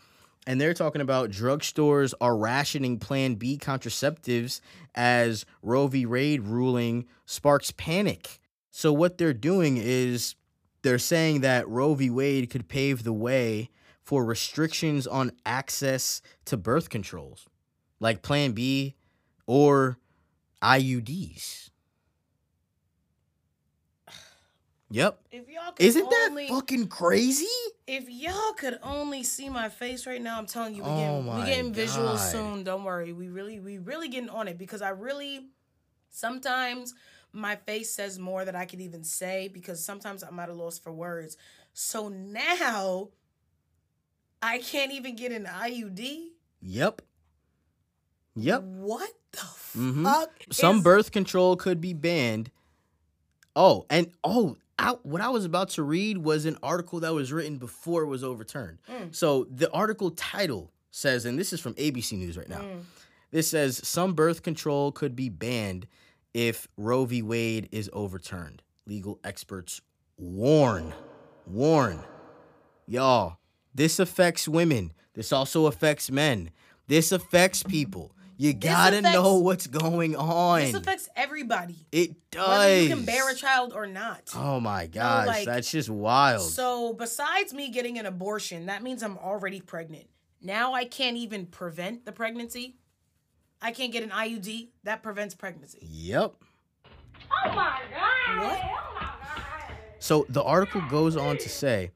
and they're talking about drugstores are rationing Plan B contraceptives as Roe v. Wade ruling sparks panic. So what they're doing is they're saying that Roe v. Wade could pave the way for restrictions on access to birth controls, like Plan B or IUDs. (sighs) Yep. If y'all could Isn't that only, fucking crazy? if y'all could only see my face right now, I'm telling you, we Oh getting, we oh getting visuals soon. Don't worry. We really, we really getting on it because I really, sometimes my face says more than I could even say because sometimes I'm at a loss for words. So now I can't even get an IUD. Yep. Yep. What the Mhm. fuck? Some is- birth control could be banned. Oh, and oh, I, what I was about to read was an article that was written before it was overturned. Mm. So the article title says, and this is from ABC News right now. Mm. This says some birth control could be banned if Roe v. Wade is overturned. Legal experts warn, warn, y'all. This affects women. This also affects men. This affects people. You gotta affects- know what's going on. This affects everybody, it does. whether you can bear a child or not. Oh my gosh, like- that's just wild. So, besides me getting an abortion, that means I'm already pregnant. Now I can't even prevent the pregnancy. I can't get an IUD. That prevents pregnancy. yep. Oh my god! What? Oh my god! So the article goes on to say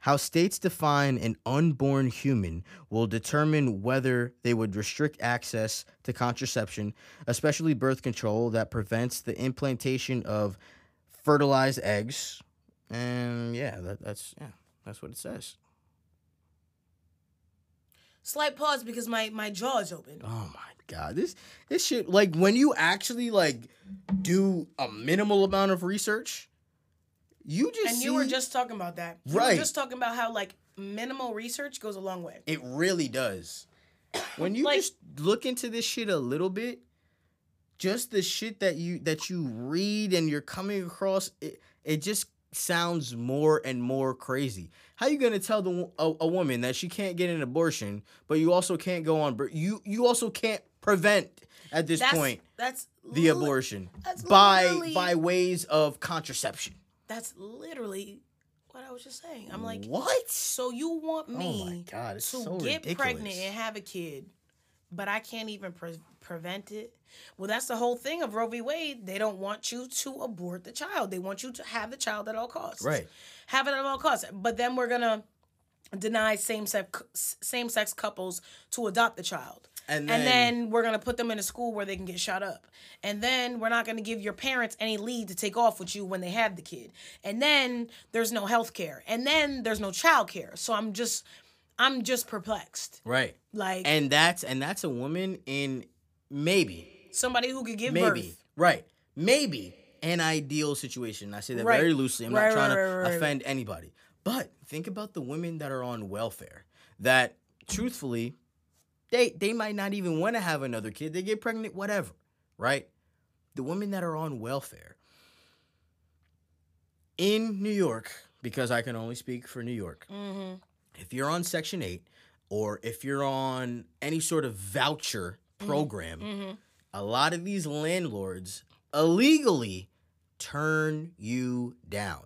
how states define an unborn human will determine whether they would restrict access to contraception, especially birth control that prevents the implantation of fertilized eggs. And yeah, that, that's yeah, that's what it says. Slight pause because my my jaw is open. Oh my god, this this shit like when you actually like do a minimal amount of research, you just And you were just talking about that. You Right. were just talking about how like minimal research goes a long way. It really does. When you Like- just look into this shit a little bit, just the shit that you that you read and you're coming across it, it just sounds more and more crazy. How you gonna tell the a, a woman that she can't get an abortion, but you also can't go on? You you also can't prevent at this That's point that's the abortion that's by by ways of contraception. That's literally what I was just saying. I'm like, what? so you want oh me Oh God, to so get pregnant and have a kid, but I can't even pre- prevent it? Well, that's the whole thing of Roe v. Wade. They don't want you to abort the child. They want you to have the child at all costs. Right. Have it at all costs. But then we're gonna deny same sex same sex couples to adopt the child. And and then- then we're gonna put them in a school where they can get shot up. And then we're not gonna give your parents any leave to take off with you when they have the kid. And then there's no health care. And then there's no child care. So I'm just I'm just perplexed. Right. Like And that's and that's a woman in maybe somebody who could give maybe birth. right maybe an ideal situation i say that Right. very loosely i'm Right, not trying right, to offend anybody but think about the women that are on welfare that truthfully they they might not even want to have another kid they get pregnant whatever right the women that are on welfare in new york because i can only speak for new york Mm-hmm. if you're on section 8 or if you're on any sort of voucher program Mm-hmm. a lot of these landlords illegally turn you down.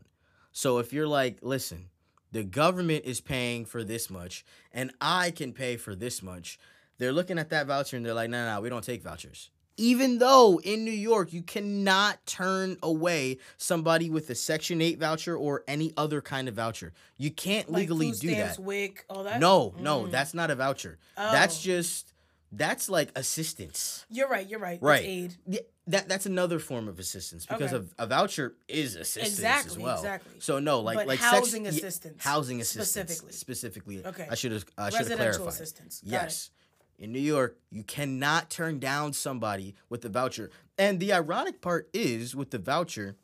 So if you're like, listen, the government is paying for this much and I can pay for this much, they're looking at that voucher and they're like, no, no, no, we don't take vouchers. Even though in New York, you cannot turn away somebody with a Section 8 voucher or any other kind of voucher. You can't Like legally do stamps, that. All that. No, no, Mm. that's not a voucher. That's Oh. just, that's like assistance. You're right. You're right. Right. It's aid. Yeah, that that's another form of assistance because Okay. a, a voucher is assistance as Exactly, well. exactly. So no, like But like housing sex, yeah, assistance, housing assistance specifically. specifically. Okay. I should have I should have clarified. assistance. Got it. Yes. In New York, you cannot turn down somebody with a voucher. And the ironic part is with the voucher,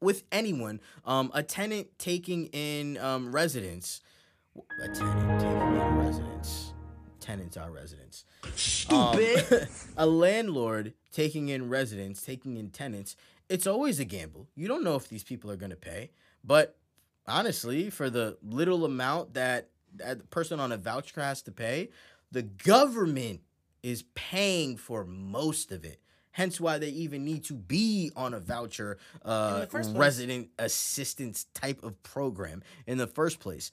with anyone, um, a tenant taking in um, residents, a tenant taking in residents, tenants are residents. Stupid. (laughs) a landlord taking in residents, taking in tenants, it's always a gamble. You don't know if these people are going to pay. But honestly, for the little amount that, that person on a voucher has to pay, the government is paying for most of it. Hence why they even need to be on a voucher uh, resident assistance type of program in the first place.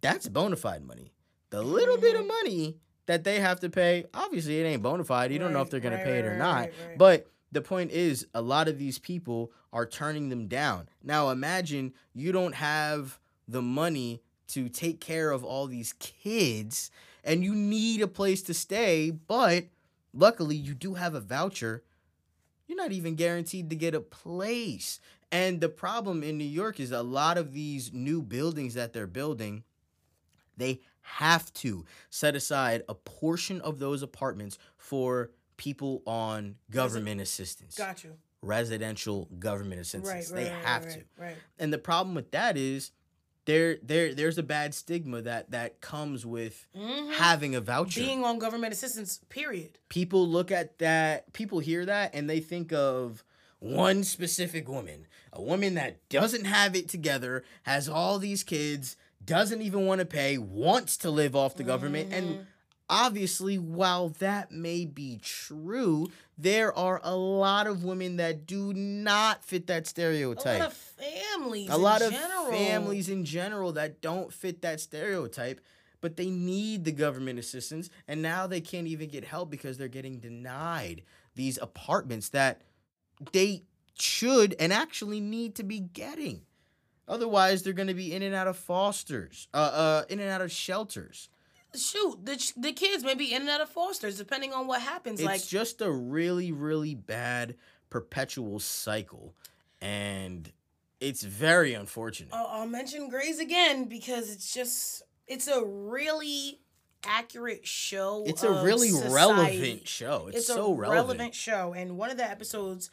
That's bona fide money. The little bit of money that they have to pay, obviously it ain't bona fide. You don't know if they're gonna right, pay it or not. right, right. But the point is, a lot of these people are turning them down. Now imagine you don't have the money to take care of all these kids and you need a place to stay, but luckily you do have a voucher. You're not even guaranteed to get a place. And the problem in New York is a lot of these new buildings that they're building, they have to set aside a portion of those apartments for people on government assistance, Got you. residential government assistance. Right. they right, right, have right, to. Right. And the problem with that is there there there's a bad stigma that that comes with Mhm. having a voucher. Being on government assistance. Period. people look at that, people hear that and they think of one specific woman, a woman that doesn't have it together, has all these kids, doesn't even want to pay, wants to live off the government Mm-hmm. and obviously while that may be true, there are a lot of women that do not fit that A stereotype lot of families. a lot of general. families in general that don't fit that stereotype but they need the government assistance and now they can't even get help because they're getting denied these apartments that they should and actually need to be getting otherwise they're going to be in and out of fosters uh uh in and out of shelters Shoot, the, the kids may be in and out of fosters depending on what happens. it's like just a really really bad perpetual cycle and it's very unfortunate I'll, I'll mention Grey's again because it's just it's a really accurate show. it's a really society. relevant show it's, It's, so a relevant show, and one of the episodes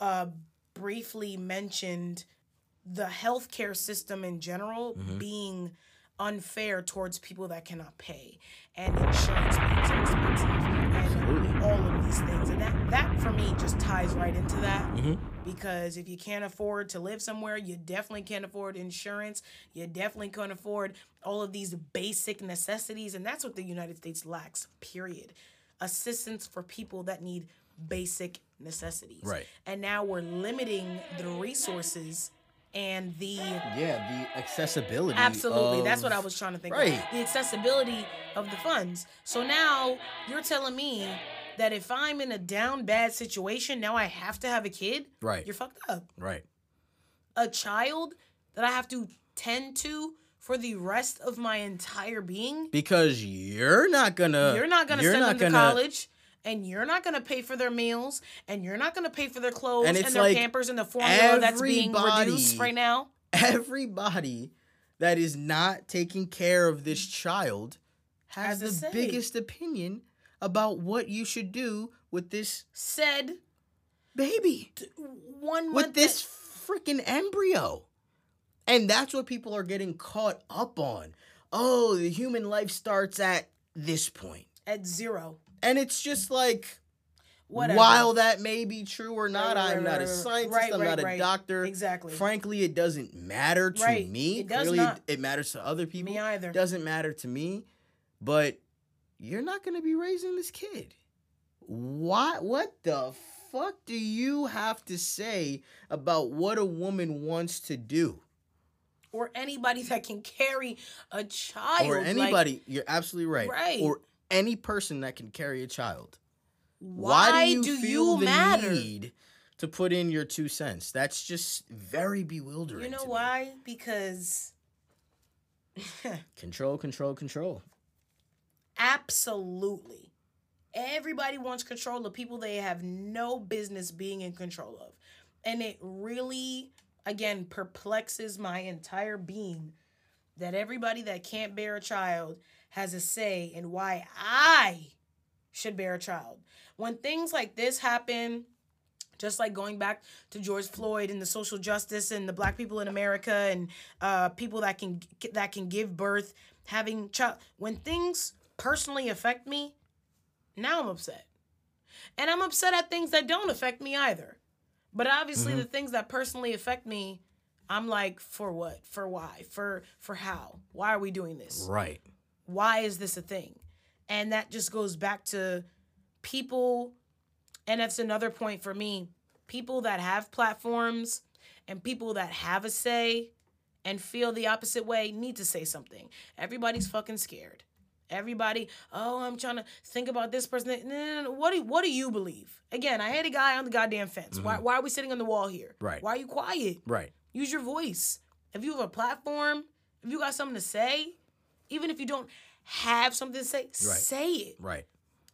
uh, briefly mentioned the healthcare system in general Mm-hmm. being unfair towards people that cannot pay, and insurance being so expensive, and Absolutely. all of these things, and that that for me just ties right into that Mhm. because if you can't afford to live somewhere, you definitely can't afford insurance. You definitely can't afford all of these basic necessities, and that's what the United States lacks. Period. Assistance for people that need basic necessities. Right. And now we're limiting the resources and the Yeah, the accessibility. Absolutely. That's what I was trying to think Right. of. The accessibility of the funds. So now you're telling me that if I'm in a down bad situation, now I have to have a kid? Right. You're fucked up. Right. A child that I have to tend to for the rest of my entire being? Because you're not gonna. you're not to you're send not them to gonna- college. And you're not gonna pay for their meals, and you're not gonna pay for their clothes And and, their like Pampers and the formula that's being reduced right now. Everybody that is not taking care of this child has Has the biggest opinion about what you should do with this Said baby, one with this freaking embryo. And that's what people are getting caught up on. Oh, the human life starts at this point. at zero. And it's just like, Whatever. while that may be true or not, right, I'm right, not a scientist, Right, I'm not a doctor. Exactly. Frankly, it doesn't matter to me. It does Clearly, not. it matters to other people. Me either. It doesn't matter to me. But you're not going to be raising this kid. Why? What the fuck do you have to say about what a woman wants to do? or anybody that can carry a child. or like, anybody, you're absolutely right. Right. Or any person that can carry a child. why, do you do feel you the matter? need to put in your two cents? That's just very bewildering. You know to me. why? Because (laughs) Control, control, control. absolutely, everybody wants control of people they have no business being in control of, and it really, again, perplexes my entire being that everybody that can't bear a child has a say in why I should bear a child. When things like this happen, just like going back to George Floyd and the social justice and the black people in America and uh, people that can that can give birth, having child. When things personally affect me, now I'm upset, and I'm upset at things that don't affect me either. But obviously, the things that personally affect me, I'm like, for what? For why? For for how? Why are we doing this? Right. Why is this a thing? And that just goes back to people, and that's another point for me people that have platforms and people that have a say and feel the opposite way need to say something. Everybody's fucking scared. Everybody, oh, I'm trying to think about this person. No, no, no. What do what do you believe? Again, I hate a guy on the goddamn fence. Why mm-hmm. why are we sitting on the wall here? Right. Why are you quiet? Right. Use your voice. If you have a platform, if you got something to say, even if you don't have something to say, say it. Right.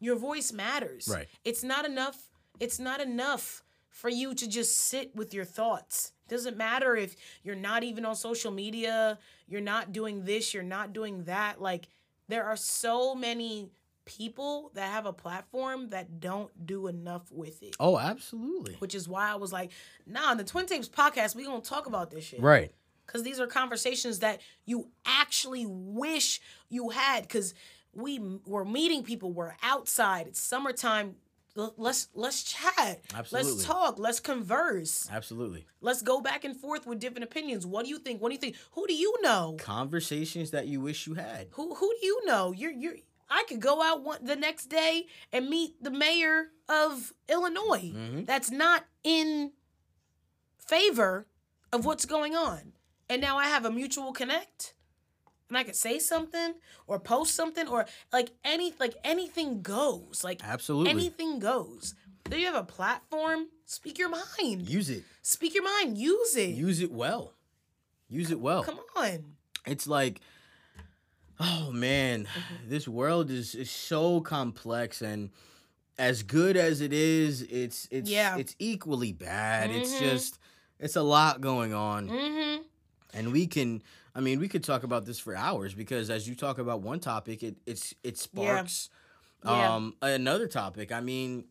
Your voice matters. Right. It's not enough. It's not enough for you to just sit with your thoughts. Doesn't matter if you're not even on social media, you're not doing this, you're not doing that. Like there are so many people that have a platform that don't do enough with it. Oh, absolutely. Which is why I was like, nah, on the Twin Tapes podcast, we gonna talk about this shit Right. Because these are conversations that you actually wish you had because we we're meeting people we're outside it's summertime let's let's chat Absolutely. let's talk let's converse Absolutely. let's go back and forth with different opinions what do you think what do you think who do you know Conversations that you wish you had. who who do you know you're you're I could go out one, the next day and meet the mayor of Illinois Mhm. that's not in favor of what's going on. And now I have a mutual connect. And I could say something or post something or like any like anything goes. Like Absolutely. anything goes. Do you have a platform? Speak your mind. Use it. Speak your mind. Use it. Use it well. Use it well. Come on. It's like, oh man, Mm-hmm. this world is, is so complex and as good as it is, it's it's Yeah. it's equally bad. It's Mhm. just it's a lot going on. Mm-hmm. And we can I mean, we could talk about this for hours because as you talk about one topic, it it's it sparks Yeah. um another topic. I mean,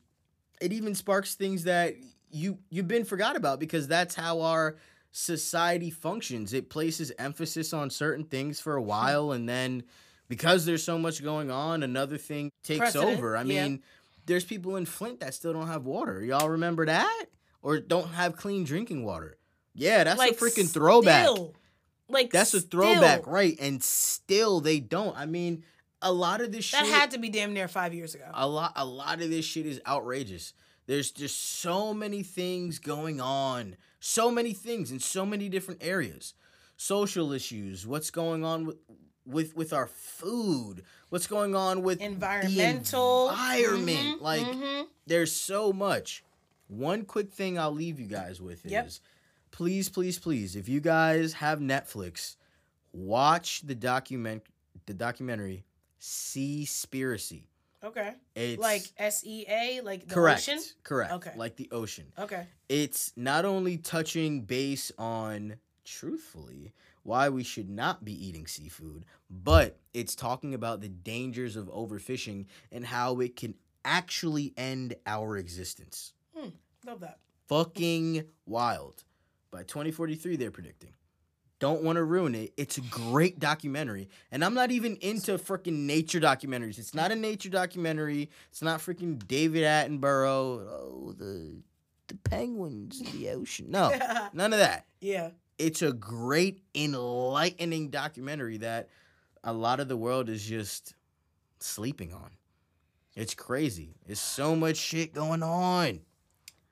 it even sparks things that you you've been forgot about because that's how our society functions. It places emphasis on certain things for a (laughs) while and then because there's so much going on, another thing takes Precedent, over. I yeah. mean, there's people in Flint that still don't have water. Y'all remember that? Or don't have clean drinking water. Yeah, that's a freaking throwback. still. Like That's a still. throwback, right? And still they don't. I mean, a lot of this shit That shit had to be damn near five years ago. a lot a lot of this shit is outrageous. There's just so many things going on. So many things in so many different areas. Social issues, what's going on with with with our food, what's going on with the Environmental environment. Mhm, like mhm. there's so much. One quick thing I'll leave you guys with Yep. is please, please, please, if you guys have Netflix, watch the document the documentary Seaspiracy. Okay. It's like S E A, like the correct. ocean. Correct. Okay. Like the ocean. Okay. It's not only touching base on truthfully why we should not be eating seafood, but it's talking about the dangers of overfishing and how it can actually end our existence. Hmm. Love that. Fucking wild. By 2043 they're predicting. Don't want to ruin it. It's a great documentary. And I'm not even into freaking nature documentaries. It's not a nature documentary. It's not freaking David Attenborough. Oh, the the penguins in the ocean. No. (laughs) None of that. yeah. It's a great enlightening documentary that a lot of the world is just sleeping on. It's crazy. It's so much shit going on.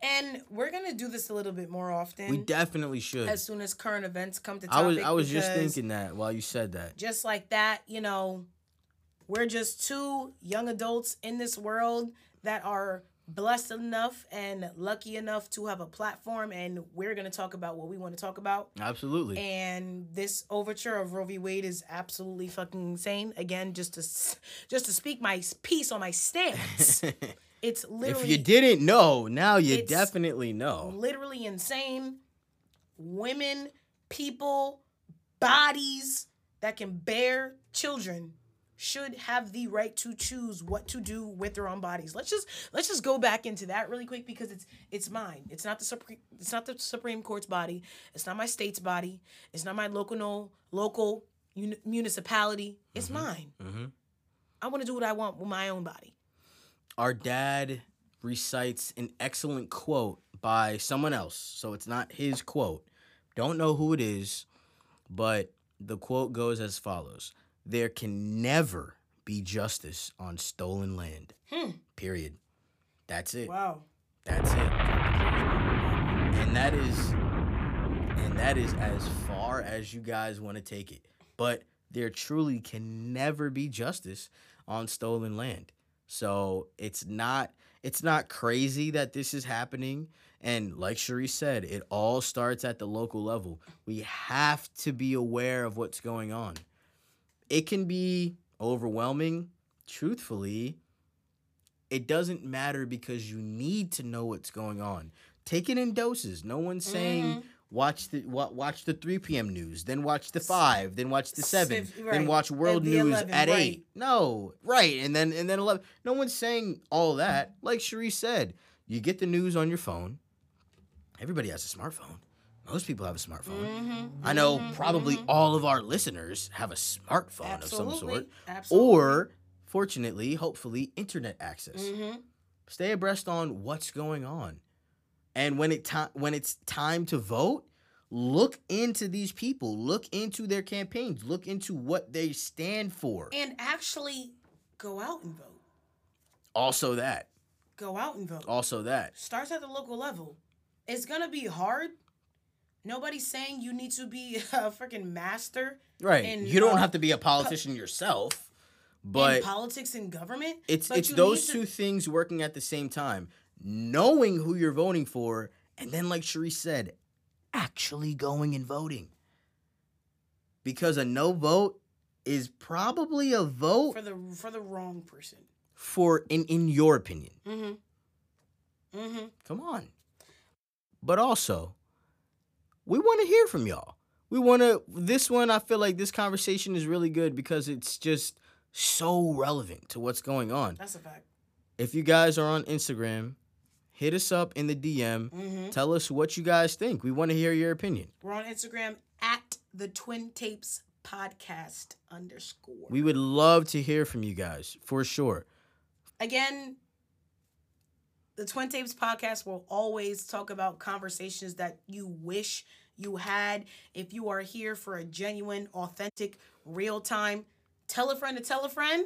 And we're gonna do this a little bit more often. We definitely should. as soon as current events come to topic. I was I was just thinking that while you said that. just like that, you know, we're just two young adults in this world that are blessed enough and lucky enough to have a platform and we're going to talk about what we want to talk about. Absolutely. And this overture of Roe v. Wade is absolutely fucking insane. Again, just to just to speak my piece on my stance, (laughs) it's literally. if you didn't know, now you definitely know. literally insane. Women, people, bodies that can bear children should have the right to choose what to do with their own bodies. Let's just let's just go back into that really quick because it's it's mine. It's not the supreme it's not the Supreme Court's body. It's not my state's body. It's not my local local uni- municipality. It's mine. Mhm. I want to do what I want with my own body. Our dad recites an excellent quote by someone else, so it's not his quote. Don't know who it is, but the quote goes as follows There can never be justice on stolen land. Hmm. Period. That's it. Wow. That's it. And that is and that is as far as you guys want to take it. But there truly can never be justice on stolen land. So it's not it's not crazy that this is happening. And like Cherie said, it all starts at the local level. We have to be aware of what's going on. It can be overwhelming. Truthfully, it doesn't matter because you need to know what's going on. Take it in doses. No one's saying mm-hmm. Watch the wa- watch the 3 p.m. news, then watch the 5, then watch the 7, Sif- then watch world the news 11, at right. 8. No, right. And then and then 11. No one's saying all that. Like Cherie said, you get the news on your phone. Everybody has a smartphone. Most people have a smartphone. Mm-hmm. I know probably all of our listeners have a smartphone of some sort Absolutely. or fortunately, hopefully, internet access. Mm-hmm. Stay abreast on what's going on, and when it ti- when it's time to vote, look into these people, look into their campaigns, look into what they stand for. and actually go out and vote. Also that, Go out and vote. also that. Starts at the local level. It's gonna be hard. Nobody's saying you need to be (laughs) a freaking master Right. And, you don't uh, have to be a politician yourself, in but politics and government. it's it's those to- two things working at the same time. Knowing who you're voting for, and then like Cherie said, actually going and voting. Because a no vote is probably a vote for the for the wrong person. for in in your opinion. Mm-hmm. Mm-hmm. Come on. But also, we want to hear from y'all. We want to this one I feel like this conversation is really good because it's just so relevant to what's going on. That's a fact. If you guys are on Instagram, hit us up in the DM. Mm-hmm. Tell us what you guys think. We want to hear your opinion. We're on Instagram at the Twin Tapes Podcast underscore. We would love to hear from you guys for sure. Again, The Twin Tapes podcast will always talk about conversations that you wish you had. If you are here for a genuine, authentic, real time, tell a friend to tell a friend.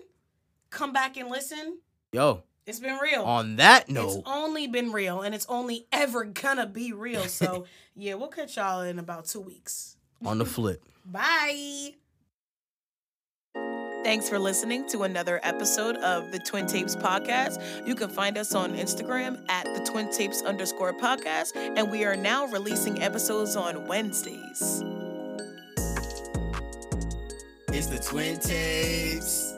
Come back and listen. Yo, It's been real. on that note, It's only been real and it's only (laughs) ever gonna be real. So, (laughs) yeah, we'll catch y'all in about two weeks. on the flip. (laughs) Bye. Thanks for listening to another episode of the Twin Tapes Podcast. You can find us on Instagram at the Twin Tapes underscore podcast, and we are now releasing episodes on Wednesdays. It's the twin tapes.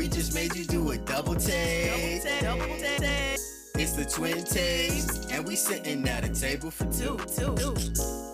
We just made you do a double take. Double take, double take. It's the twin tapes, and we sitting at a table for two. Two, two.